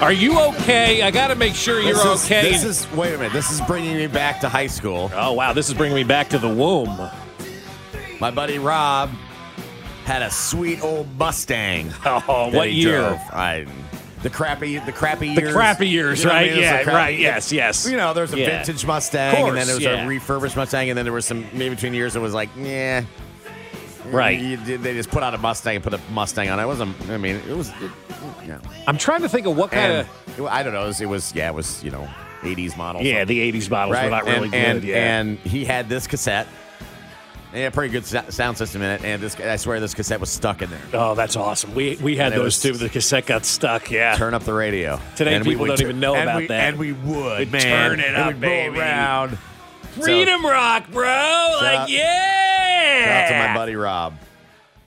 Are you okay? I got to make sure you're This is- okay. This is wait a minute. This is bringing me back to high school. oh wow, this is bringing me back to the womb. My buddy Rob had a sweet old Mustang. Oh, that what he year? drove. I, the crappy, the crappy The crappy years, You know what I right? mean? Yeah, crappy- right. Yes, yes. You know, there's a Yeah. vintage Mustang, and then there was yeah. a refurbished Mustang, and then there was some maybe between years. It was like, yeah, Right. You did- they just put out a Mustang and put a Mustang on it. Wasn't. I mean, it was. It, yeah. I'm trying to think of what kind And of it- I don't know. It was, it was. Yeah, it was. You know, 80s model. yeah, the '80s models right? were not really and, good. and, yeah. and he had this cassette. Yeah, pretty good sound system in it, and this I swear this cassette was stuck in there. oh, that's awesome. We we had And those too. The cassette got stuck. Yeah. Turn up the radio. Today And we people would don't even know about we, that. and we would man. turn it And up, baby. roll around. Freedom rock, bro. like out- yeah. Shout out to my buddy Rob.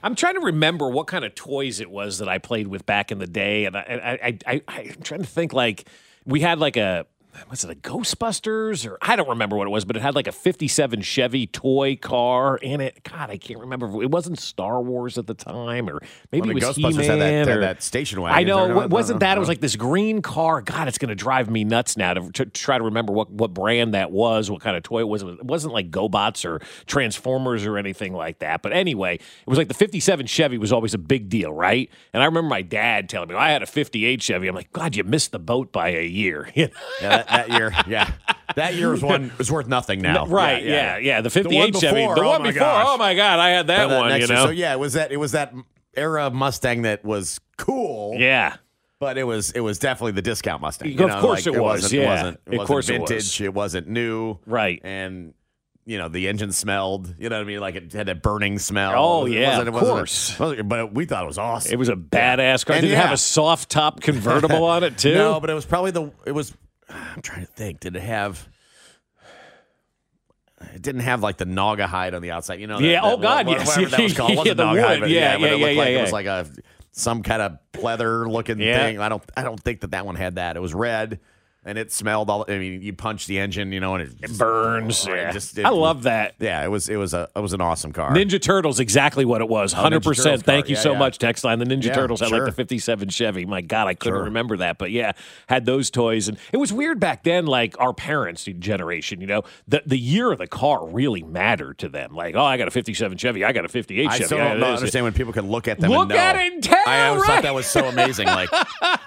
I'm trying to remember what kind of toys it was that I played with back in the day, and I, I, I, I, I'm trying to think like we had like a was it a Ghostbusters or I don't remember what it was, but it had like a '57 Chevy toy car in it. God, I can't remember. It wasn't Star Wars at the time, or maybe Well, it was Ghostbusters had that- He-Man or- that station wagon. I know it wasn't that. It was like this green car. God, it's going to drive me nuts now to, to try to remember what what brand that was, what kind of toy it was. It wasn't like GoBots or Transformers or anything like that. But anyway, it was like the '57 Chevy was always a big deal, right? And I remember my dad telling me I had a '58 Chevy. I'm like, God, you missed the boat by a year. You know? Yeah, that, that year. Yeah, that year was one was worth nothing now. right? Yeah, yeah. The The one '58 Chevy, the oh one my before. gosh. Oh my God, I had that, that one. You year- know? So yeah, it was that it was that era of Mustang that was cool. yeah. But it was it was definitely the discount Mustang. Of You know, course like, it was, Wasn't, yeah. It wasn't, it Of wasn't course it was. vintage. It, wasn't new. Right. And you know the engine smelled. You know what I mean? Like it had a burning smell. Oh, It yeah, wasn't- of it wasn't- course. wasn't- but we thought it was awesome. It was a badass car. And Did it have a soft top convertible on it too? No, but it was probably the. It was. I'm trying to think. Did it have? It didn't have like the Naugahyde on the outside. You know? Yeah, that- oh, God, what- yes. Whatever that was called. It Yeah, wasn't the Naugahyde, but Yeah, but yeah, it looked yeah, like yeah, it was yeah. like a some kind of pleather looking Yeah. thing. I don't. I don't think that that one had that. It was red. And it smelled all. I mean, you punch the engine, you know, and it, It burns. Oh, it just- it- I love that. Yeah, it was. It was a. It was an awesome car. Ninja Turtles, exactly what it was. Oh, Ninja Hundred percent. Thank car. you Yeah, so yeah. much, Text line. The Ninja Yeah, Turtles had like the '57 Chevy. My God, I couldn't Sure. remember that, but yeah, had those toys, and it was weird back then. Like our parents' generation, you know, the the year of the car really mattered to them. Like, oh, I got a '57 Chevy, I got a '58 Chevy. I Chevy. still Yeah, don't it understand when people can look at them. Look and know. at it and tell, I always right? thought that was so amazing. Like,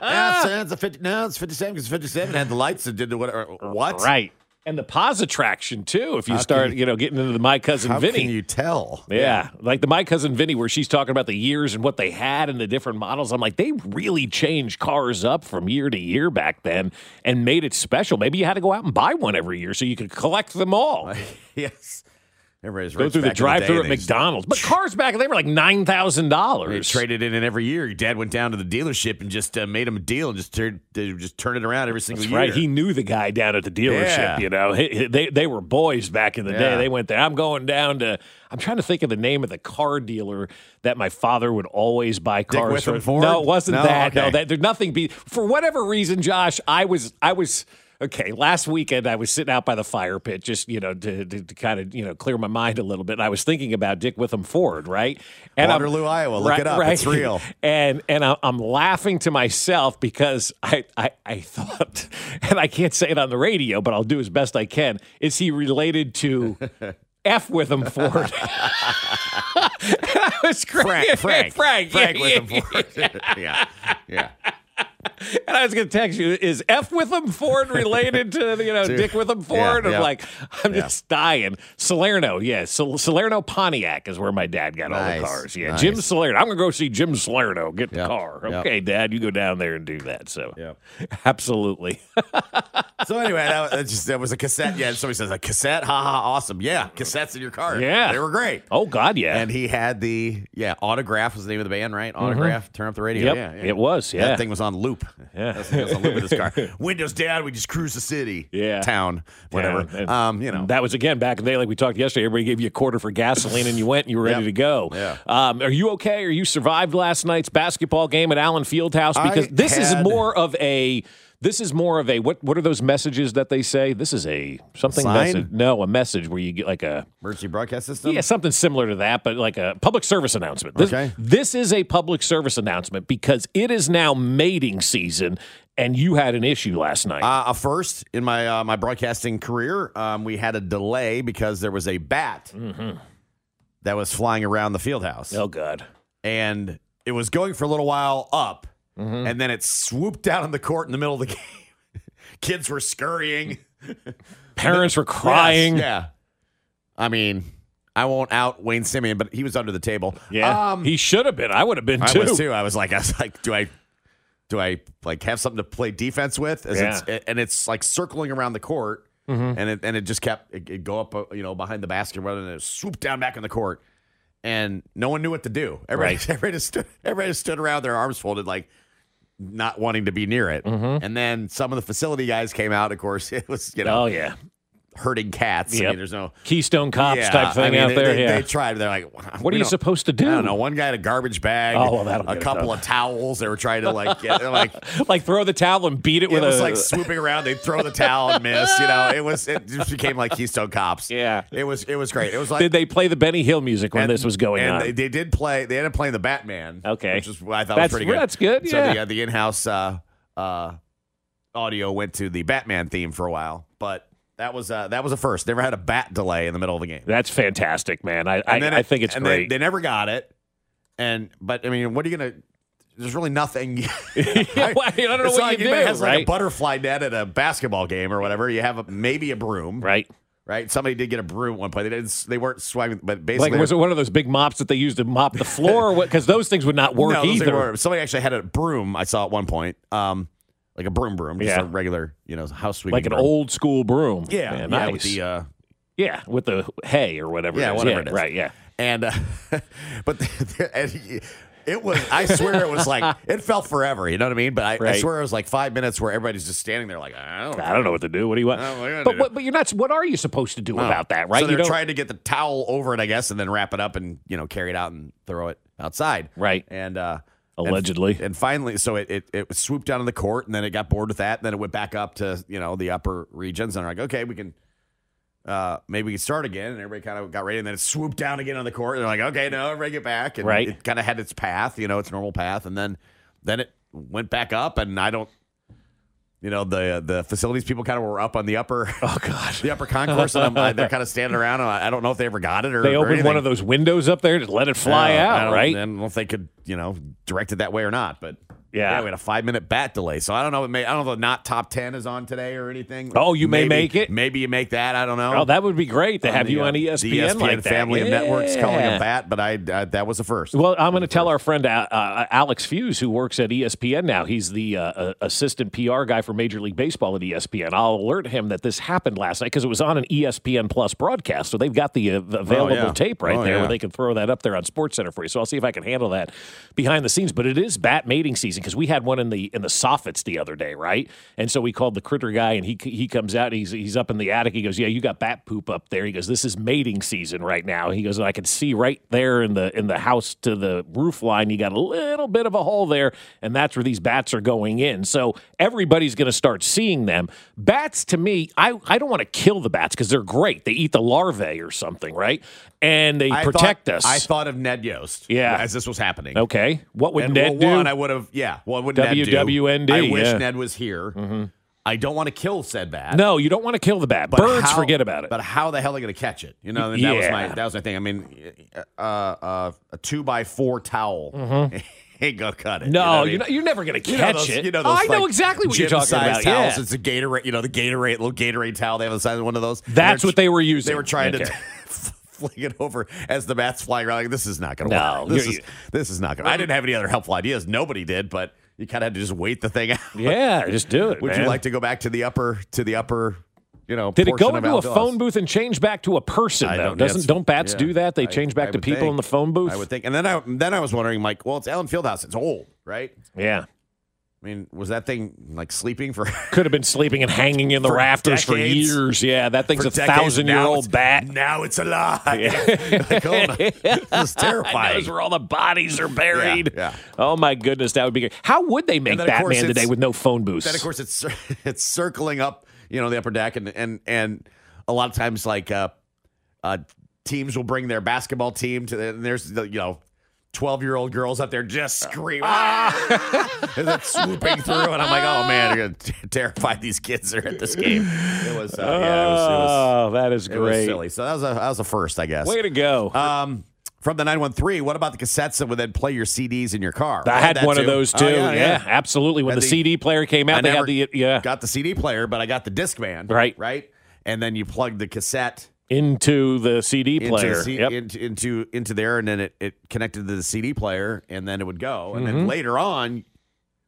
yeah, it's, it's a 50, no, it's 57 because 57 had the lights that did the whatever. What? Right. And the pause attraction too. If you How start, can you, know, getting into the my cousin How Vinny. can you tell? Yeah. Like the My Cousin Vinny, where she's talking about the years and what they had and the different models. I'm like, they really changed cars up from year to year back then and made it special. Maybe you had to go out and buy one every year so you could collect them all. yes. Everybody's Go through the drive through day, at McDonald's. But cars back they were like nine thousand dollars. traded in it every year. Your dad went down to the dealership and just uh, made him a deal and just turned, just turn it around every single That's year. right. He knew the guy down at the dealership. Yeah. You know, He- he- they they were boys back in the day. They went there. I'm going down to. I'm trying to think of the name of the car dealer that my father would always buy cars from. No, it wasn't No? that. No, that there's nothing. Be for whatever reason, Josh. I was I was Okay, last weekend I was sitting out by the fire pit, just you know, to, to, to kind of you know clear my mind a little bit. And I was thinking about Dick Witham Ford, right? And I'm- Waterloo, Iowa. Look right- it up. right. It's real. And and I'm laughing to myself because I, I I thought, and I can't say it on the radio, but I'll do as best I can. Is he related to? F with him Ford. and I was Frank, Frank, Frank, Frank, Frank with him for yeah, yeah. And I was going to text you, is F with him Ford related to, you know, Dude. Dick with him Ford? Yeah, I'm like, I'm Yeah. just dying. Salerno, yeah. Sal- Salerno Pontiac is where my dad got all the cars. Yeah. nice. Jim Salerno. I'm going to go see Jim Salerno get the car. Okay, dad, you go down there and do that. So, absolutely. So anyway, that, that just that was a cassette. Yeah, somebody says a cassette. Ha ha, awesome. Yeah, cassettes in your car. Yeah. they were great. oh, God, yeah. And he had the yeah autograph was the name of the band, right? Autograph. Turn up the radio. Mm-hmm. Yep, yeah, yeah. it was, yeah. That thing was on loop. Yeah. that thing was on loop with this car. Windows down. We just cruise the city. Yeah. town, whatever. And Um, you know. that was again back in the day, like we talked yesterday. Everybody gave you a quarter for gasoline, and you went and you were ready to go. Yeah. Um, are you okay? Are you survived last night's basketball game at Allen Fieldhouse? I Because this is more of a. This is more of a what? What are those messages that they say? This is a something Sign? message. No, a message where you get like a emergency broadcast system. yeah, something similar to that, but like a public service announcement. This, Okay. this is a public service announcement because it is now mating season, and you had an issue last night. Uh, a first in my uh, my broadcasting career, um, we had a delay because there was a bat that was flying around the field house. oh God. and it was going for a little while up, Mm-hmm. and then it swooped down on the court in the middle of the game. Kids were scurrying, Parents were crying. Yes, yeah, I mean, I won't out Wayne Simien, but he was under the table. Yeah, um, he should have been. I would have been too. I too. was too. I was like, I was like, do I, do I like have something to play defense with? As Yeah. it's, and it's like circling around the court, Mm-hmm. and it and it just kept it, it go up, uh, you know, behind the basket, rather than it swoop down back in the court, and no one knew what to do. Everybody, Right. everybody just stood, everybody just stood around, their arms folded, like not wanting to be near it. Mm-hmm. And then some of the facility guys came out. Of course, it was you know Oh yeah, herding cats. I mean, there's no Keystone Cops yeah, type thing I mean, out they, there. They, yeah. they tried. They're like, what are you supposed to do? I don't know. One guy had a garbage bag. Oh, well, a couple of towels. They were trying to like get like like throw the towel and beat it it with was a like swooping around. They'd throw the towel and miss. You know, it was it just became like Keystone Cops. Yeah. it was it was great. It was like Did they play the Benny Hill music when and- this was going and on? They, they did play. They ended up playing the Batman. Okay. which is what I thought That's- was pretty good. that's good, So yeah. the uh, the in-house uh, uh, audio went to the Batman theme for a while, but that was uh, that was a first. Never had a bat delay in the middle of the game. That's fantastic, man. I I, then I think it's and great. They, they never got it. And but I mean, what are you gonna? There's really nothing. Yeah, well, I don't know what like you do, has like right? a butterfly net at a basketball game or whatever. You have a, maybe a broom, right. right? Somebody did get a broom at one point. They didn't. They weren't swiping, but basically, Like was it one of those big mops that they used to mop the floor? Because those things would not work no, either. were- somebody actually had a broom. I saw at one point, um, like a broom broom, just Yeah. a regular, you know, house sweeping, like an broom. old school broom. yeah, yeah, yeah, nice. with the. Uh, yeah, with the hay or whatever. Yeah, it is. whatever yeah, it is. Right. Yeah. and uh, but and it was I swear it was like it felt forever, you know what I mean? But I, I swear it was like five minutes where everybody's just standing there like I don't know. I don't know what to do. What do you want? What are you but what, but you're not. What are you supposed to do about that? Right. So they're trying to get the towel over it, I guess, and then wrap it up and you know carry it out and throw it outside. Right. And uh Allegedly. And, finally, so it, it it swooped down in the court, and then it got bored with that. And then it went back up to you know the upper regions, and they're like, okay, we can. Uh, maybe we can start again, and everybody kind of got ready, and then it swooped down again on the court. And they're like, "Okay, no, everybody get back." And Right. It kind of had its path, you know, its normal path, and then then it went back up, and I don't, you know, the the facilities people kind of were up on the upper, Oh God. the upper concourse, and I'm, they're kind of standing around. And I don't know if they ever got it or They or opened one of those windows up there to let it fly I out, right? I don't know if they could, you know, direct it that way or not, but Yeah. we had a five minute bat delay, so I don't know. It may, I don't know if the not top ten is on today or anything. Oh, you may make it? Maybe you make that. I don't know. Oh, that would be great to On have the, you uh, on the ESPN, like that. family of networks calling a bat, but I, I that was the first. Well, I'm going to tell our friend uh, uh, Alex Fuse, who works at ESPN now. He's the uh, uh, assistant PR guy for Major League Baseball at ESPN. I'll alert him that this happened last night because it was on an ESPN Plus broadcast. So they've got the, uh, the available yeah. tape right Oh, there yeah. where they can throw that up there on Sports Center for you. So I'll see if I can handle that behind the scenes. But it is bat mating season because we had one in the in the soffits the other day, right? And so we called the critter guy, and he he comes out. He's he's up in the attic. He goes, "Yeah, you got bat poop up there." He goes, "This is mating season right now." He goes, "I can see right there in the in the house to the roof line. You got a little bit of a hole there, and that's where these bats are going in. So everybody's going to start seeing them. Bats, to me, I I don't want to kill the bats because they're great. They eat the larvae or something, right? And they I protect thought, us. I thought of Ned Yost. Yeah. as this was happening. okay, what would and Ned well, do? one, I would have. Yeah, what would Ned do? WWND, I wish yeah. Mm-hmm. Ned was here. I don't want to kill said bat. no, you don't want to kill the bat. But Birds, how- forget about it. But how the hell are they going to catch it? You know, and that was my that was my thing. I mean, uh, uh, a two by four towel ain't gonna cut it. Mm-hmm. no, you know I mean? you're, not, you're never going to You catch know those, it. You know Oh, those, I know exactly what you're talking about. Towels. Yeah. It's a Gatorade. You know the Gatorade little Gatorade towel. They have the size of one of those. That's what they were using. They were trying Okay. to fling it over as the bats flying around. Like, this is not going to No, work. This is this is not going. to I didn't have any other helpful ideas. Nobody did, but you kind of had to just wait the thing out. Yeah, just do it. Would man. you like to go back to the upper to the upper? You know, Did it go into a phone booth and change back to a person I though? don't- Doesn't don't bats Yeah. do that? They I- change back to people think. in the phone booth. I would think. And then I then I was wondering, like, well, it's Allen Fieldhouse. It's old, right? yeah, I mean, was that thing like sleeping for could have been sleeping and hanging in the For rafters for years. Yeah, that thing's for a decades? thousand year Now old bat. Now it's alive. like, oh, no. This is I know, terrifying. it's where all the bodies are buried. yeah. Oh my goodness, that would be good. How would they make Batman today with no phone booths? then of course it's it's circling up, you know, the upper deck, and and and a lot of times like uh, uh, teams will bring their basketball team to, the, and there's the you know. 12 year old girls up there just screaming, ah! and then swooping through. And I'm like, oh man, you're going to terrify these kids that are at this game. It was, uh, yeah, it was, it was, oh, that is it was great. silly. So that was a, that was a first, I guess. Way to go. Um, from the 913, what about the cassettes that would then play your CDs in your car? I had that one of those too. Oh, yeah, absolutely. When the, the- CD player came out, I they had the yeah got the CD player, but I got the Discman. Right. Right. And then you plug the cassette into the CD into, player. C- yep. into, into into there, and then it, it connected to the CD player, and then it would go. And Mm-hmm. then later on,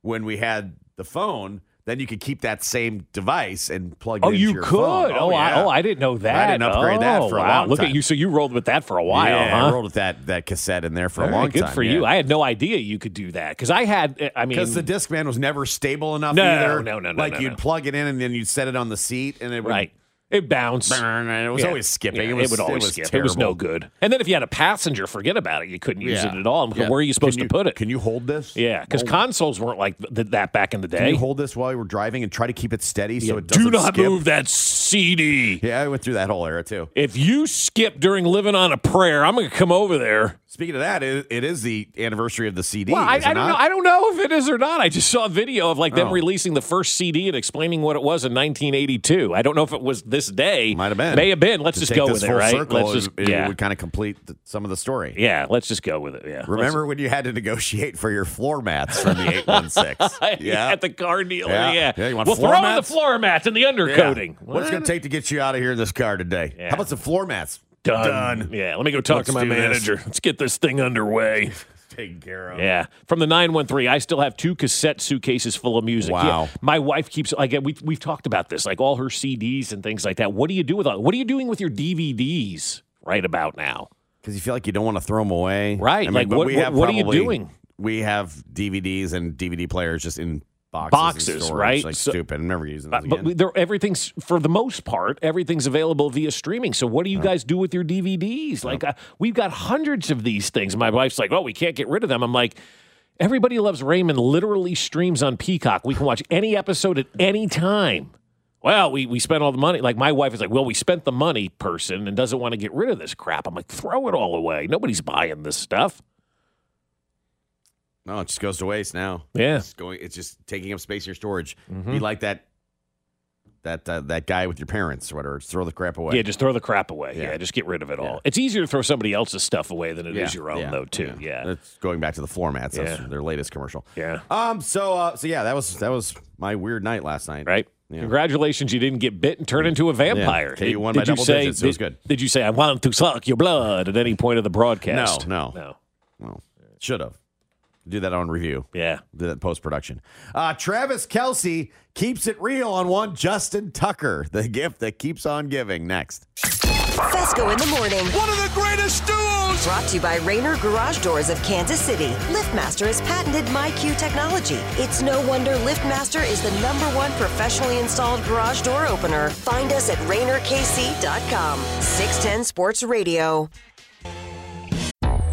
when we had the phone, then you could keep that same device and plug it Oh, into you your could. phone. Oh, I, yeah. oh, I didn't know that. I didn't upgrade that Oh, for a wow. long Look time. at you. So you rolled with that for a while, yeah, huh? I rolled with that that cassette in there for All a right, long good time. Good for you. I had no idea you could do that because I had. I mean, because the Discman was never stable enough No, either. no, no, no, Like no, you'd no. plug it in and then you'd set it on the seat and it would right. It bounced. and it was Yeah. always skipping. Yeah, it, was, would always was skip. It was no good. And then if you had a passenger, forget about it. You couldn't use Yeah. it at all. Yeah. Where are you supposed Can to put it? Can you hold this? yeah, because consoles weren't like th- that back in the Can day. you hold this while you were driving and try to keep it steady so it doesn't do not skip? move that CD. Yeah, I went through that whole era too. If you skip during living on a prayer, I'm going to come over there. Speaking of that, it, it is the anniversary of the CD. Well, I, I don't not? know. I don't know if it is or not. I just saw a video of like them Oh. releasing the first CD and explaining what it was in 1982. I don't know if it was this day. Might have been. May have been. Let's To just go with it, right? Circle, let's just it, it would kind of complete the, some of the story. yeah. Let's just go with it. Yeah. Remember when you had to negotiate for your floor mats from the 816? Yeah. at the car dealer. Yeah. Yeah. Yeah, you want we'll floor throw in the floor mats and the undercoating. Yeah. What's it going to take to get you out of here in this car today? Yeah. How about some floor mats? Done. Done. Yeah. Let me go talk Let's to my do this. manager. Let's get this thing underway. Taken care of. Yeah. From the 913, I still have two cassette suitcases full of music. Wow. Yeah. My wife keeps, like, we've, we've talked about this, like all her CDs and things like that. What do you do with all, what are you doing with your DVDs right about now? Because you feel like you don't want to throw them away. Right. Like, but what- we what- have what are you doing? We have DVDs and DVD players just in boxes. Boxes, storage, right? Like So- stupid. I'm never using those but again. they're, everything's, for the most part, everything's available via streaming. So what do you guys do with your DVDs? Like, uh, we've got hundreds of these things. My wife's like, oh, we can't get rid of them. I'm like, everybody loves Raymond literally streams on Peacock. We can watch any episode at any time. Well, we, we spent all the money. Like, my wife is like, well, we spent the money, person, and doesn't want to get rid of this crap. I'm like, throw it all away. Nobody's buying this stuff. No, it just goes to waste now. Yeah. It's going. It's just taking up space in your storage. Mm-hmm. Be like that. That uh, that guy with your parents or whatever. Just throw the crap away. Yeah, just throw the crap away. Yeah, Yeah. just get rid of it all. Yeah. It's easier to throw somebody else's stuff away than it is Yeah, your own, though, too. Yeah. That's going back to the floor mats. That's Yeah. their latest commercial. Yeah. Um. So. Uh. So yeah. That was that was my weird night last night. Right? Yeah. Congratulations, you didn't get bit and turn into a vampire. Okay, you won by you double say, digits. It was good. Did you say, I want to suck your blood at any point of the broadcast? No, no. No. Well, should have. Do that on review. Yeah. Do that post production. Uh, Travis Kelce keeps it real on one Justin Tucker, the gift that keeps on giving. Next. Fescoe in the morning. One of the greatest duos! Brought to you by Rainer Garage Doors of Kansas City. LiftMaster has patented MyQ technology. It's no wonder LiftMaster is the number one professionally installed garage door opener. Find us at RainerKC.com. 610 Sports Radio.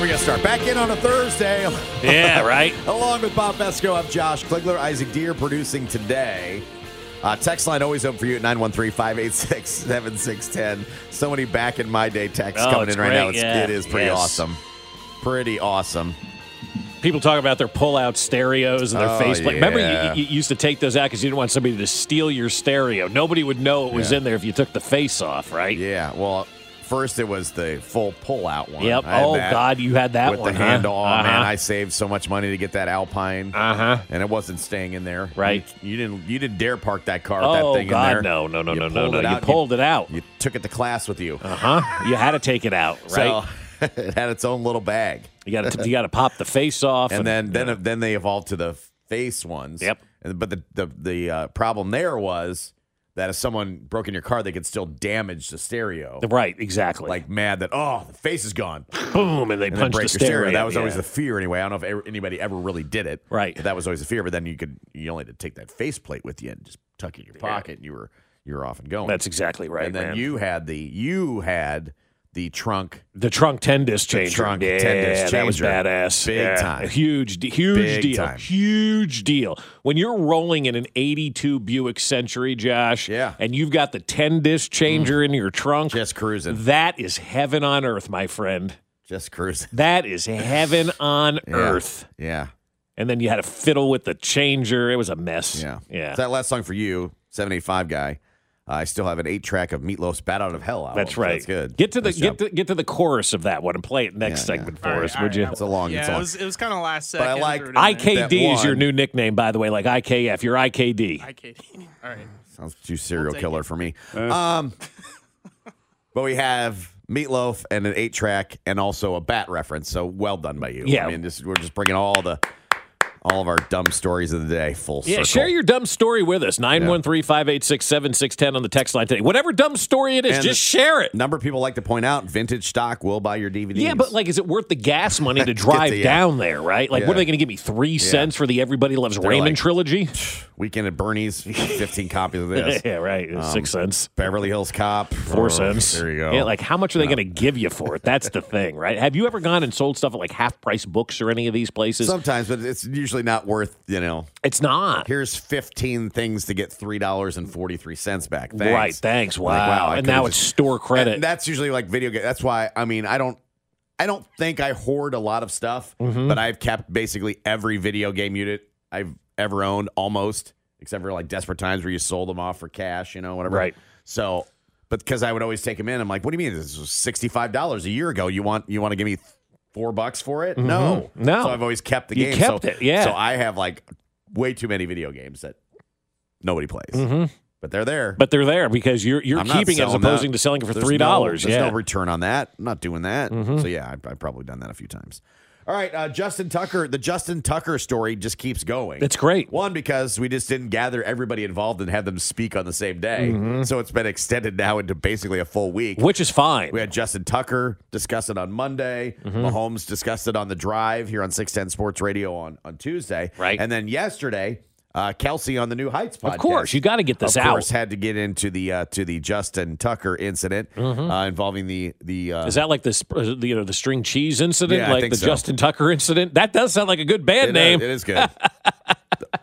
All right, we got to start back in on a Thursday. Yeah, right. Along with Bob Fescoe, I'm Josh Klingler, Isaac Deer producing today. Uh, text line always open for you at 913 586 7610. So many back in my day texts Oh, coming in right now. It's, yeah. It is pretty Yes. awesome. Pretty awesome. People talk about their pull-out stereos and their Oh, faceplate. Remember, yeah. you, you used to take those out because you didn't want somebody to steal your stereo. Nobody would know it was Yeah. in there if you took the face off, right? Yeah, well, first it was the full pull out one. Yep. Oh, God, you had that with one, the huh? handle. Oh, man, Uh-huh. I saved so much money to get that Alpine. Uh huh. And it wasn't staying in there. Right. You, you didn't you didn't dare park that car with that Oh thing God, in there. no, no, no, You no, no, pulled no! it You pulled it out. You took it to class with you. Uh huh. You had to take it out, right? So it had its own little bag. you got to you got to pop the face off, and then then then they evolved to the face ones. Yep. And, but the the the uh, problem there was that if someone broke in your car, they could still damage the stereo. right, exactly. Like mad that oh the face is gone, boom, and they and punch break the your stereo. stereo. That was always the fear anyway. I don't know if anybody ever really did it. Right. But that was always the fear. But then you could you only had to take that faceplate with you and just tuck it in your pocket, and you were you were off and going. That's exactly right, And then man. you had the you had the trunk The trunk 10 disc The changer. trunk yeah, 10 disc that was badass. Big Yeah, time. a Huge, huge Big deal. time. Huge deal. When you're rolling in an 82 Buick Century, Josh, Yeah. Mm. and you've got the 10 disc changer in your trunk, just cruising, that is heaven on earth, my friend. just cruising. That is heaven on Yeah. earth. Yeah. And then you had to fiddle with the changer. It was a mess. Yeah. Yeah. So that last song for you, 785 guy. I still have an eight track of Meatloaf's Bat Out of Hell album. That's right. That's good. Get to the Nice get to get to the chorus of that one and play it next Yeah, yeah. segment for All right, us, all would you? I. It's a long- Yeah, it's a it long- was it was kind of last But I like threw it in there. IKD is your new nickname, by the way, like IKF. You're IKD. IKD. All right. Sounds too serial take killer it. for me. Um, but we have Meatloaf and an eight track and also a bat reference. So well done by you. Yeah. I mean, this, we're just bringing all the all of our dumb stories of the day. Full Yeah, circle. share your dumb story with us. 913 586 7610 on the text line today. Whatever dumb story it is, And just share it. Number of people like to point out vintage stock will buy your DVDs. Yeah, but like, is it worth the gas money to drive the- yeah. down there, right? Like, what are they going to give me? Three cents for the Everybody Loves They're Raymond like- trilogy? Weekend at Bernie's, 15 copies of this. yeah, right. Um, Six cents. Beverly Hills Cop, Four Oh, cents. There you go. Yeah, like how much are they going to give you for it? That's the thing, right? Have you ever gone and sold stuff at like half price books or any of these places? Sometimes, but it's usually not worth, you know. It's not. Here's 15 things to get $3.43 back. Thanks. Right, thanks. Like, Wow. And now it's store credit. And that's usually like video game. That's why, I mean, I don't. I don't think I hoard a lot of stuff, Mhm. but I've kept basically every video game unit I've ever owned, almost, except for like Desperate Times where you sold them off for cash, you know, whatever. Right. So, but because I would always take them in, I'm like, what do you mean? This was sixty five dollars a year ago. You want you want to give me four bucks for it? No, Mhm. No. So I've always kept the You game. kept so, it, yeah. So I have like way too many video games that nobody plays, Mhm. but they're there. But they're there because you're you're I'm keeping it as opposing that. to selling it for There's three dollars. No, there's yeah. no return on that. I'm not doing that. Mhm. So yeah, I've, I've probably done that a few times. All right, uh, Justin Tucker. The Justin Tucker story just keeps going. It's great. One because we just didn't gather everybody involved and have them speak on the same day, Mhm. so it's been extended now into basically a full week, Which is fine. We had Justin Tucker discuss it on Monday. Mm-hmm. Mahomes discussed it on the drive here on 610 Sports Radio on, on Tuesday. Right. And then yesterday, uh, Kelce on the New Heights podcast. Of course, you gotta get this of out. course, had to get into the uh, to the Justin Tucker incident uh, involving the the. Uh, Mm-hmm. Is that like the sp- uh, the, you know the string cheese incident, Yeah, like the so. Justin Tucker incident? That does sound like a good band it, name. it is good.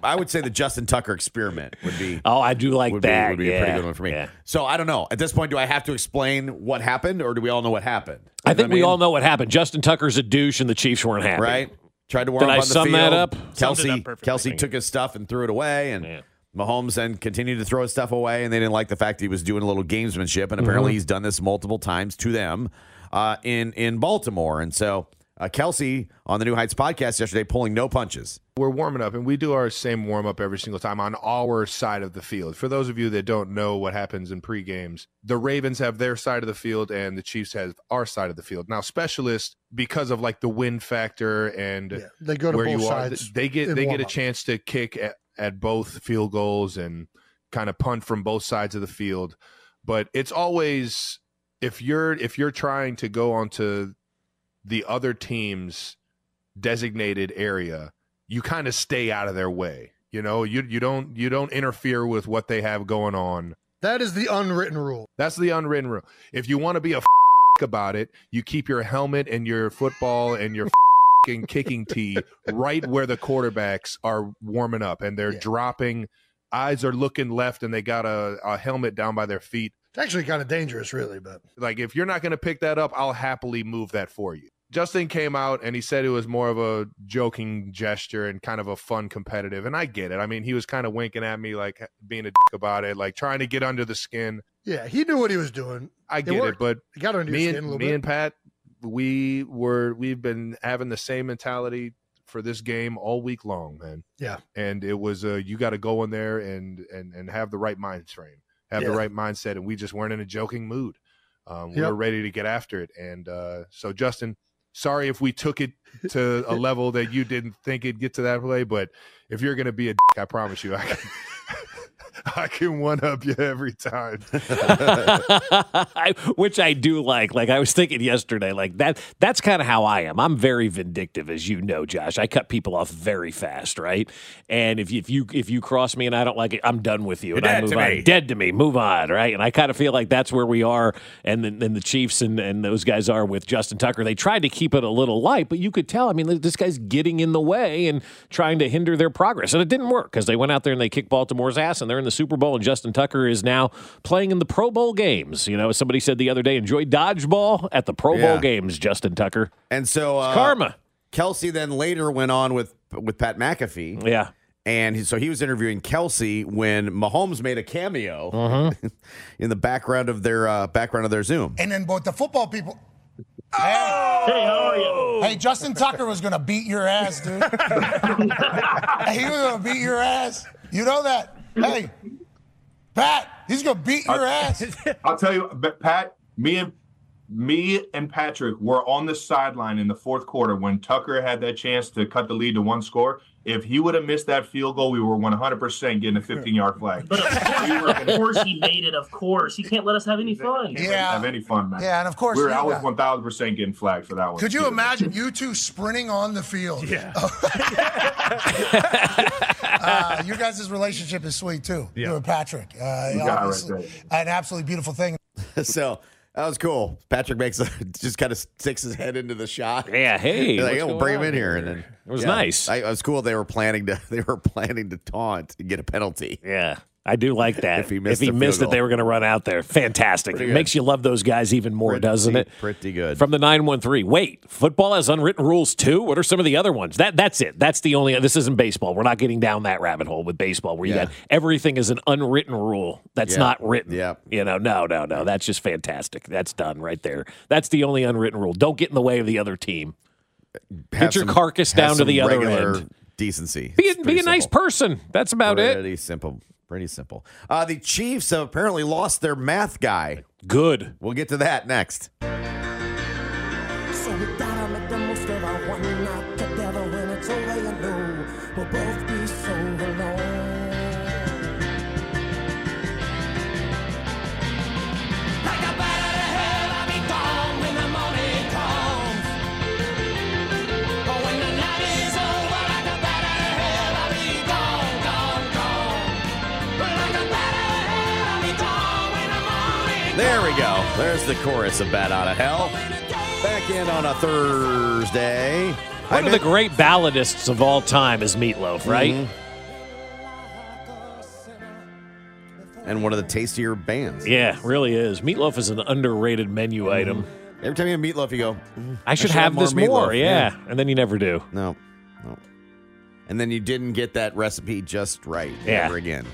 I would say the Justin Tucker experiment would be. Oh, I do like would that. Be, would be a pretty good one for me. Yeah. So I don't know. At this point, do I have to explain what happened, or do we all know what happened? You I think we mean? all know what happened. Justin Tucker's a douche, and the Chiefs weren't happy. right? Tried to warm Did up I on the sum field. that up? Kelce, Kelce took his stuff and threw it away, and Mahomes then continued to throw his stuff away, and they didn't like the fact that he was doing a little gamesmanship, and apparently Mhm. he's done this multiple times to them uh, in in Baltimore, and so uh, Kelce on the New Heights podcast yesterday pulling no punches. We're warming up, and we do our same warm up every single time on our side of the field. For those of you that don't know what happens in pre games, the Ravens have their side of the field, and the Chiefs have our side of the field. Now, specialists, because of like the win factor and they go to where both you are, sides they get they get a chance to kick at, at both field goals and kind of punt from both sides of the field. But it's always if you're if you're trying to go onto the other team's designated area, you kind of stay out of their way. You know, you you don't you don't interfere with what they have going on. That is the unwritten rule. That's the unwritten rule. If you want to be a about it, you keep your helmet and your football and your fing kicking tee right where the quarterbacks are warming up and they're dropping. Eyes are looking left and they got a, a helmet down by their feet. It's actually kind of dangerous, really, but Like if you're not going to pick that up, I'll happily move that for you. Justin came out and he said it was more of a joking gesture and kind of a fun competitive. And I get it. I mean, he was kind of winking at me, like being a dick about it, like trying to get under the skin. yeah, he knew what he was doing. I get it, worked. but He got under me skin a and little me bit. and Pat, we were we've been having the same mentality for this game all week long, man. Yeah. And it was uh you got to go in there and and and have the right mind frame, have the right mindset, and we just weren't in a joking mood. Um, we Yep. were ready to get after it, and uh, so Justin, sorry if we took it to a level that you didn't think it'd get to that way, but if you're gonna be a dick, I promise you, I can, I can one up you every time. I, which I do like. Like I was thinking yesterday, like that. That's kind of how I am. I'm very vindictive, as you know, Josh. I cut people off very fast, right? And if you, if you if you cross me and I don't like it, I'm done with you. You're and I dead move to on. me. Dead to me. Move on, right? And I kind of feel like that's where we are, and then and the Chiefs and and those guys are with Justin Tucker. They tried to keep it a little light, but you could tell. I mean, this guy's getting in the way and trying to hinder their progress, and it didn't work because they went out there and they kicked Baltimore's ass, and they're in the Super Bowl, and Justin Tucker is now playing in the Pro Bowl games. You know, somebody said the other day, enjoy dodgeball at the Pro Yeah. Bowl games, Justin Tucker. And so uh, karma. Kelce then later went on with with Pat McAfee. Yeah. And he, so he was interviewing Kelce when Mahomes made a cameo Mm-hmm. in the background of their uh, background of their Zoom. And then both the football people. Hey, hey, how are you? Hey, Justin Tucker was gonna beat your ass, dude. he was gonna beat your ass. You know that? Hey, Pat, he's gonna beat your ass. I'll tell you, but Pat, me and me and Patrick were on the sideline in the fourth quarter when Tucker had that chance to cut the lead to one score. If he would have missed that field goal, we were 100% getting a 15 yard flag. But of course, he made it. Of course, he can't let us have any fun. Yeah. Have any fun, man. Yeah, and of course we were, you I was 1000% getting flagged for that one. Could you imagine you two sprinting on the field? Yeah. uh, your guys' relationship is sweet too. You and Patrick. Uh, You got right an absolutely beautiful thing. so that was cool. Patrick makes a, just kind of sticks his head into the shot. Yeah, hey, They're like, what's oh, going bring him in here, here? and then It was yeah, nice. I, it was cool. They were planning to they were planning to taunt and get a penalty. Yeah. I do like that. If he missed, if he missed it, they were going to run out there. Fantastic. Pretty It good. makes you love those guys even more, Pretty- doesn't it? Pretty good. From the 913. Wait, football has unwritten rules too? What are some of the other ones? That That's it. That's the only. This isn't baseball. We're not getting down that rabbit hole with baseball where you Yeah. got everything is an unwritten rule that's Yeah. not written. Yeah. You know, no, no, no. That's just fantastic. That's done right there. That's the only unwritten rule. Don't get in the way of the other team. Have Get your some- carcass down to the other end. Decency. Be, It's be pretty a nice person. That's about it. Pretty simple. Pretty simple. Uh, the Chiefs have apparently lost their math guy. Good. We'll get to that next. There's the chorus of Bat Out of Hell. Back in on a Thursday. One of the great balladists of all time is Meatloaf, right? Mhm. And one of the tastier bands. Yeah, really is. Meatloaf is an underrated menu item. Every time you have meatloaf, you go, "Mm, I should have, this more, yeah. And then you never do. No, no. And then you didn't get that recipe just right Yeah. ever again.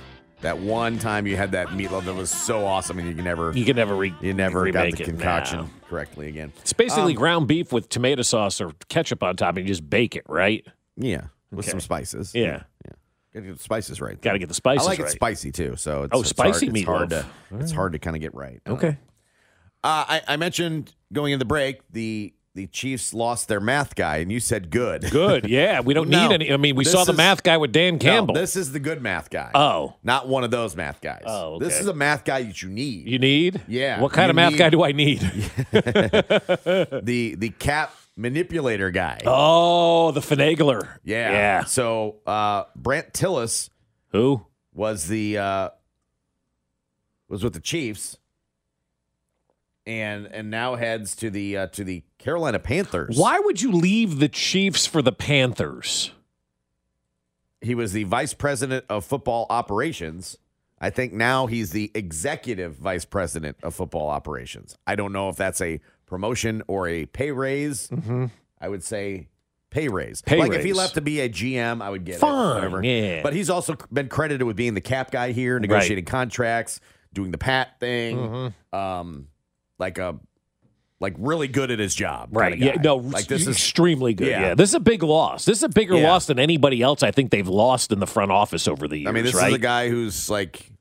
That one time you had that meatloaf that was so awesome, and you can never, You can never re- you never got the it, concoction no. correctly again. It's basically Um, ground beef with tomato sauce or ketchup on top, and you just bake it, right? Yeah, with Okay. some spices. Yeah. yeah. Gotta get the spices right. Got to get the spices I like right. it spicy too. So it's, Oh, it's spicy hard, it's hard meatloaf. to it's hard to kind of get right. Okay. Uh, I, I mentioned going in the break the the Chiefs lost their math guy, and you said good. Good. Yeah, we don't No, need any. I mean, we saw the is- math guy with Dan No, Campbell. this is the good math guy. Oh. not one of those math guys. Oh, this is a math guy that you need. you need? Yeah, What kind you of math need- guy do I need? the the cap manipulator guy. oh, the finagler. Yeah. Yeah. So uh, Brandt Tilis, who was the uh, was with the Chiefs, and and now heads to the uh, to the Carolina Panthers. Why would you leave the Chiefs for the Panthers? He was the vice president of football operations. I think now he's the executive vice president of football operations. I don't know if that's a promotion or a pay raise. I would say pay raise. Pay like if he left to be a GM, I would get Fine, it. Whatever. yeah. But he's also been credited with being the cap guy here, negotiating contracts, doing the pat thing, Mm-hmm. um, like a like really good at his job. Right. Yeah. No. like this is extremely good. Yeah. Yeah. This is a big loss. This is a bigger Yeah. loss than anybody else I think they've lost in the front office over the years. I mean, this right? is a guy who's like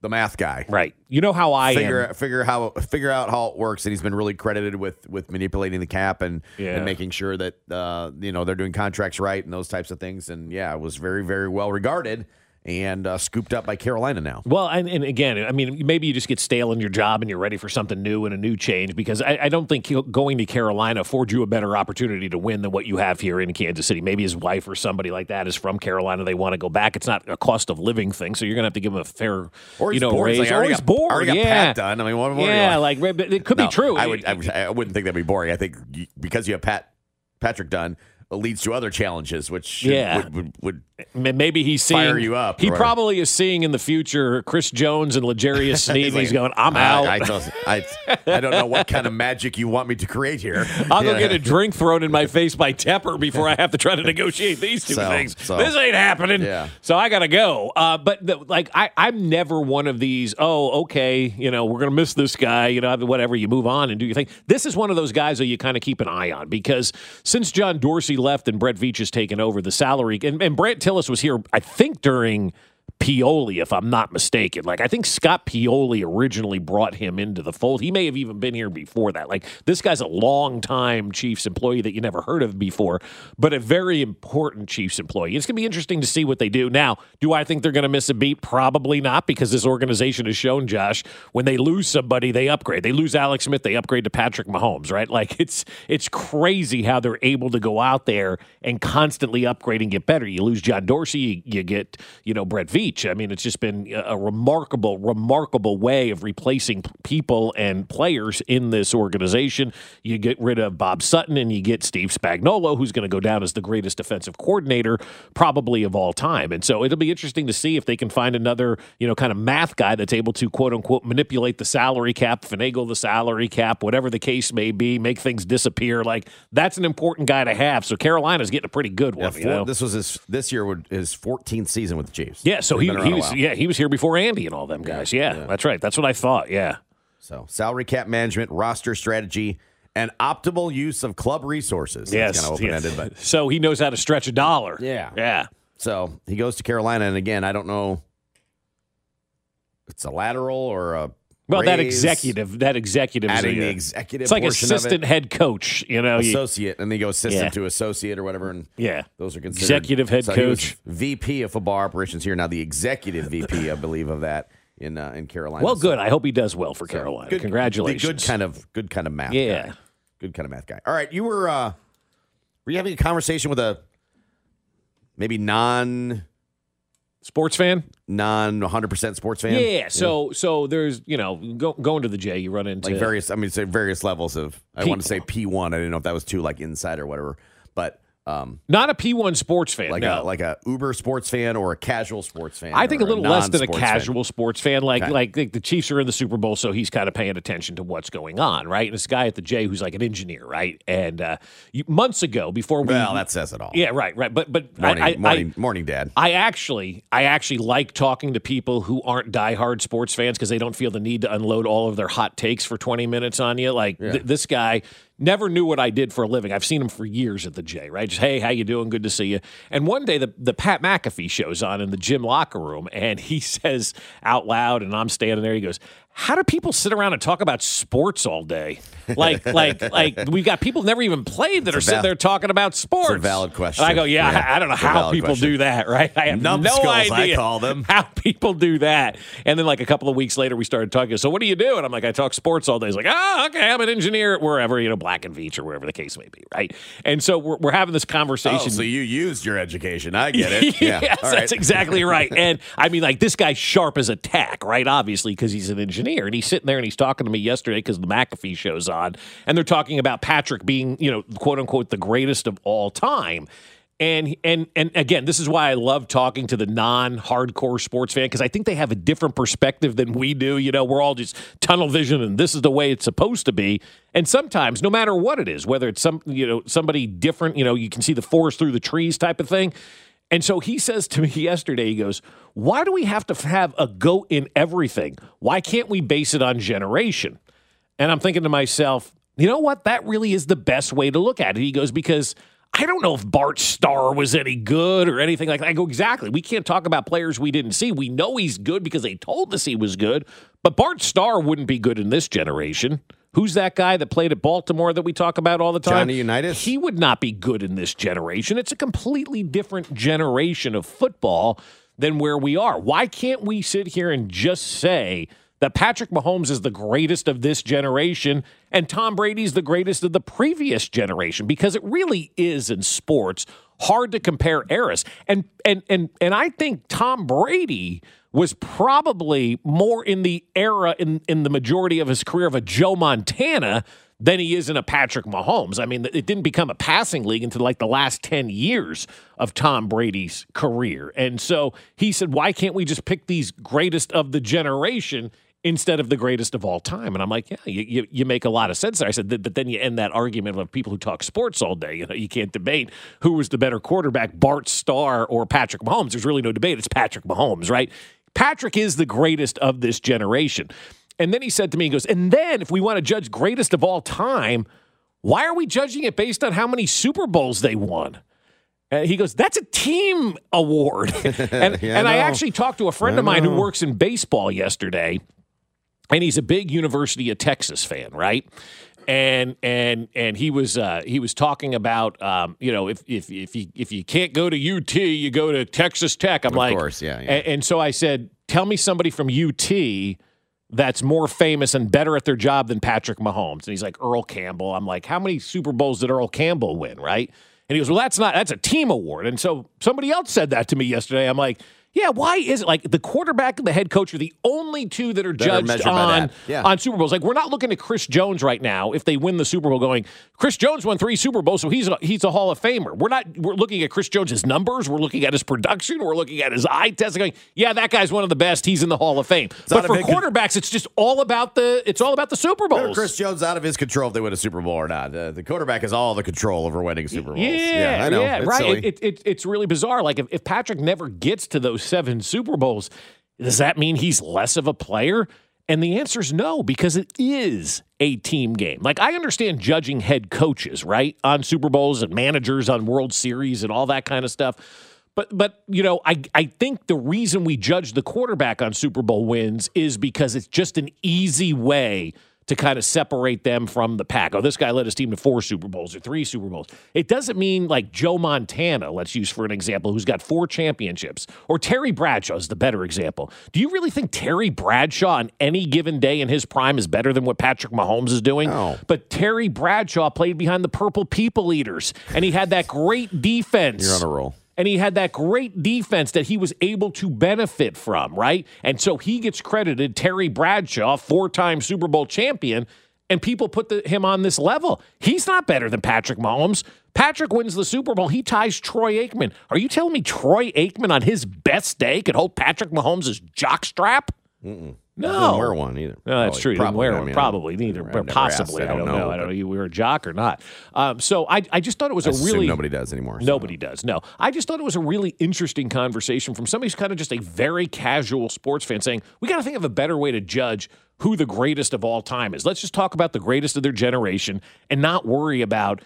the math guy. Right. You know how I figure am. figure how figure out how it works, and he's been really credited with with manipulating the cap and Yeah. and making sure that uh, you know they're doing contracts right and those types of things. And yeah, it was very very well regarded and uh, scooped up by Carolina now. Well, and, and again, I mean, maybe you just get stale in your job and you're ready for something new and a new change because I, I don't think going to Carolina affords you a better opportunity to win than what you have here in Kansas City. Maybe his wife or somebody like that is from Carolina. They want to go back. It's not a cost of living thing, so you're going to have to give him a fair, Or you know, bored. Raise. like, or already he's got- bored. already got yeah, Pat done. I mean, what- what do you yeah, like it could No, be true. I would I, would I wouldn't think that'd be boring. I think because you have Pat Patrick Dunn it leads to other challenges, which Yeah. would, would, would Maybe he's seeing Fire you up, He or- probably is seeing in the future Chris Jones and L'Jarius Sneed. and he's going, "I'm I- out. I, don't- I, I don't know what kind of magic you want me to create here. I'll go Yeah. get a drink thrown in my face by Tepper before I have to try to negotiate these two So- things. so- this ain't happening. Yeah. So I gotta go. Uh, but the, like, I, I'm never one of these. Oh, okay. You know, we're gonna miss this guy. You know, whatever. You move on and do your thing. This is one of those guys that you kind of keep an eye on because since John Dorsey left and Brett Veach has taken over the salary, and, and Brett Tilis was here, I think during Pioli, if I'm not mistaken. Like I think Scott Pioli originally brought him into the fold. He may have even been here before that. Like this guy's a long time Chiefs employee that you never heard of before, but a very important Chiefs employee. It's gonna be interesting to see what they do. Now, do I think they're gonna miss a beat? Probably not, because this organization has shown Josh when they lose somebody, they upgrade. They lose Alex Smith, they upgrade to Patrick Mahomes, right? Like it's it's crazy how they're able to go out there and constantly upgrade and get better. You lose John Dorsey, you, you get you know Brett I mean, it's just been a remarkable, remarkable way of replacing people and players in this organization. You get rid of Bob Sutton and you get Steve Spagnuolo, who's going to go down as the greatest defensive coordinator probably of all time. And so it'll be interesting to see if they can find another, you know, kind of math guy that's able to quote unquote manipulate the salary cap, finagle the salary cap, whatever the case may be, make things disappear. Like that's an important guy to have. So Carolina's getting a pretty good one. Yeah, you know? This was his this year would his 14th season with the Chiefs. Yeah, so He, he was yeah he was here before Andy and all them guys. Yeah, that's right. That's what I thought. Yeah. So salary cap management, roster strategy, and optimal use of club resources. Yes. That's kind of open ended, yes. but so he knows how to stretch a dollar. Yeah. Yeah. So he goes to Carolina, and again, I don't know. if It's a lateral or a Well, that executive, that executive, is adding a- the executive. It's like of it. assistant head coach. You know, you- associate, and then you go assistant Yeah. to associate or whatever, and Yeah. those are considered Executive head so coach. VP of football operations here. Now the executive VP, I believe, of that in uh, in Carolina. well, So- good. I hope he does well for so Carolina. good- Congratulations. Good kind of good kind of math. Yeah. guy. good kind of math guy. All right, you were uh, were you having a conversation with a maybe non sports fan, non 100 percent sports fan? Yeah. So, so there's you know go, going to the J, you run into like various. I mean, say various levels of. I want to say P one. I didn't know if that was too like inside or whatever, but um, not a P1 sports fan. like no. a like a Uber sports fan or a casual sports fan. I think a little less than a non-sports fan. casual sports fan. Like, Okay. like like the Chiefs are in the Super Bowl, so he's kind of paying attention to what's going on, right? And this guy at the J who's like an engineer, right? And uh, you, months ago, before we, Well, that says it all. yeah, right, right. But but Morning, I, I, morning, I, morning, Dad. I actually, I actually like talking to people who aren't diehard sports fans because they don't feel the need to unload all of their hot takes for 20 minutes on you. Like th- this guy never knew what I did for a living. I've seen him for years at the J, right? Just, hey, how you doing? Good to see you. And one day the, the Pat McAfee shows on in the gym locker room and he says out loud, and I'm standing there, he goes, how do people sit around and talk about sports all day? Like, like, like we've got people never even played that are sitting val- there talking about sports. It's a valid question. And I go, yeah, Yeah, I, I don't know how people question. do that, right? I have no Numbskulls, I idea call them. how people do that. And then like a couple of weeks later, we started talking. So what do you do? And I'm like, I talk sports all day. He's like, oh, okay, I'm an engineer at wherever, you know, Black and Veatch or wherever the case may be, right? And so we're, we're having this conversation. Oh, so you used your education. I get it. Yeah, yes, right. that's exactly right. And I mean, like this guy's sharp as a tack, right? Obviously, because he's an engineer, and he's sitting there and he's talking to me yesterday because the McAfee show's and they're talking about Patrick being, you know, quote unquote, the greatest of all time. And and and again, this is why I love talking to the non-hardcore sports fan because I think they have a different perspective than we do. You know, we're all just tunnel vision, and this is the way it's supposed to be. And sometimes, no matter what it is, whether it's some you know somebody different, you know, you can see the forest through the trees type of thing. And so he says to me yesterday, he goes, Why do we have to have a goat in everything? Why can't we base it on generation? And I'm thinking to myself, you know what? That really is the best way to look at it. He goes, Because I don't know if Bart Starr was any good or anything like that. I go, Exactly. We can't talk about players we didn't see. We know he's good because they told us he was good, but Bart Starr wouldn't be good in this generation. Who's that guy that played at Baltimore that we talk about all the time? Johnny Unitas? He would not be good in this generation. It's a completely different generation of football than where we are. Why can't we sit here and just say that Patrick Mahomes is the greatest of this generation and Tom Brady's the greatest of the previous generation? Because it really is in sports hard to compare eras. And and and and I think Tom Brady was probably more in the era in in the majority of his career of a Joe Montana than he is in a Patrick Mahomes. I mean, it didn't become a passing league until like the last 10 years of Tom Brady's career. And so he said, why can't we just pick these greatest of the generation instead of the greatest of all time? And I'm like, yeah, you, you, you make a lot of sense there. I said, but then you end that argument of people who talk sports all day. You know, you can't debate who was the better quarterback, Bart Starr or Patrick Mahomes. There's really no debate. It's Patrick Mahomes, right? Patrick is the greatest of this generation. And then he said to me, he goes, and then if we want to judge greatest of all time, why are we judging it based on how many Super Bowls they won? And he goes, "That's a team award." and Yeah, and I I actually talked to a friend I of mine who works in baseball yesterday, and he's a big University of Texas fan, right? And and and he was uh, he was talking about um, you know if if if you if you can't go to UT, you go to Texas Tech. I'm like Of like, course, yeah, yeah. And, and so I said, "Tell me somebody from UT." That's more famous and better at their job than Patrick Mahomes. And he's like, Earl Campbell. I'm like, how many Super Bowls did Earl Campbell win? Right. And he goes, Well, that's not, that's a team award. And so somebody else said that to me yesterday. I'm like, yeah, why is it like the quarterback and the head coach are the only two that are That are judged measured on. Yeah. on Super Bowls? Like, we're not looking at Chris Jones right now if they win the Super Bowl going, Chris Jones won three Super Bowls, so he's a, he's a Hall of Famer. We're not, we're looking at Chris Jones's numbers, we're looking at his production, we're looking at his eye test, going, yeah, that guy's one of the best, he's in the Hall of Fame. not but for quarterbacks, it's just all about the, it's all about the Super Bowls. Chris Jones out of his control if they win a Super Bowl or not. Uh, the quarterback has all the control over winning Super Bowls. Yeah, I know. yeah, It's right. It, it, it, it's really bizarre. Like if, if Patrick never gets to those seven Super Bowls, does that mean he's less of a player? And the answer is no, because it is a team game. Like I understand judging head coaches, right, on Super Bowls and managers on World Series and all that kind of stuff. But but you know, I I think the reason we judge the quarterback on Super Bowl wins is because it's just an easy way to kind of separate them from the pack. Oh, this guy led his team to four Super Bowls or three Super Bowls. It doesn't mean like Joe Montana, let's use for an example, who's got four championships, or Terry Bradshaw is the better example. Do you really think Terry Bradshaw on any given day in his prime is better than what Patrick Mahomes is doing? No. But Terry Bradshaw played behind the Purple People Eaters, and he had that great defense You're on a roll. And he had that great defense that he was able to benefit from, right? And so he gets credited Terry Bradshaw, four-time Super Bowl champion, and people put the, him on this level. He's not better than Patrick Mahomes. Patrick wins the Super Bowl. He ties Troy Aikman. Are you telling me Troy Aikman on his best day could hold Patrick Mahomes' jockstrap? Mm-mm. No. Didn't wear one either. No, that's Probably- true. He didn't probably, wear I one. mean, probably neither. Or possibly. asked. I don't know. I don't know. You were a jock or not. Um, so I, I just thought it was I a really nobody does anymore. so. Nobody does. No. I just thought it was a really interesting conversation from somebody who's kind of just a very casual sports fan saying, we got to think of a better way to judge who the greatest of all time is. Let's just talk about the greatest of their generation and not worry about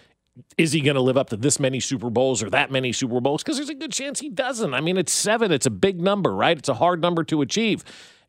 is he going to live up to this many Super Bowls or that many Super Bowls? Because there's a good chance he doesn't. I mean, it's seven. It's a big number, right? It's a hard number to achieve.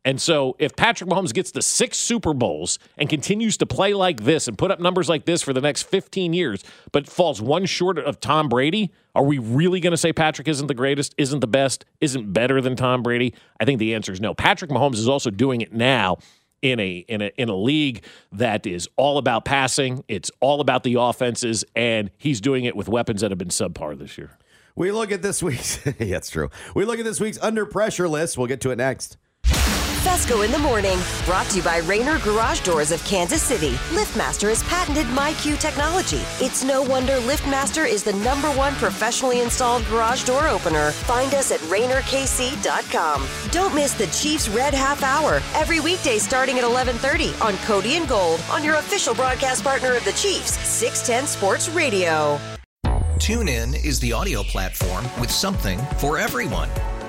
And so if Patrick Mahomes gets to six Super Bowls and continues to play like this and put up numbers like this for the next 15 years, but falls one short of Tom Brady, are we really going to say Patrick isn't the greatest, isn't the best, isn't better than Tom Brady? I think the answer is no. Patrick Mahomes is also doing it now in a in a in a league that is all about passing, it's all about the offenses and he's doing it with weapons that have been subpar this year. We look at this week's. yeah, it's true. We look at this week's under pressure list. We'll get to it next. Fescoe in the morning, brought to you by Rainer Garage Doors of Kansas City. LiftMaster has patented MyQ technology. It's no wonder LiftMaster is the number one professionally installed garage door opener. Find us at RainerKC.com. Don't miss the Chiefs Red Half Hour every weekday starting at 11:30 on Cody and Gold on your official broadcast partner of the Chiefs, 610 Sports Radio. TuneIn is the audio platform with something for everyone.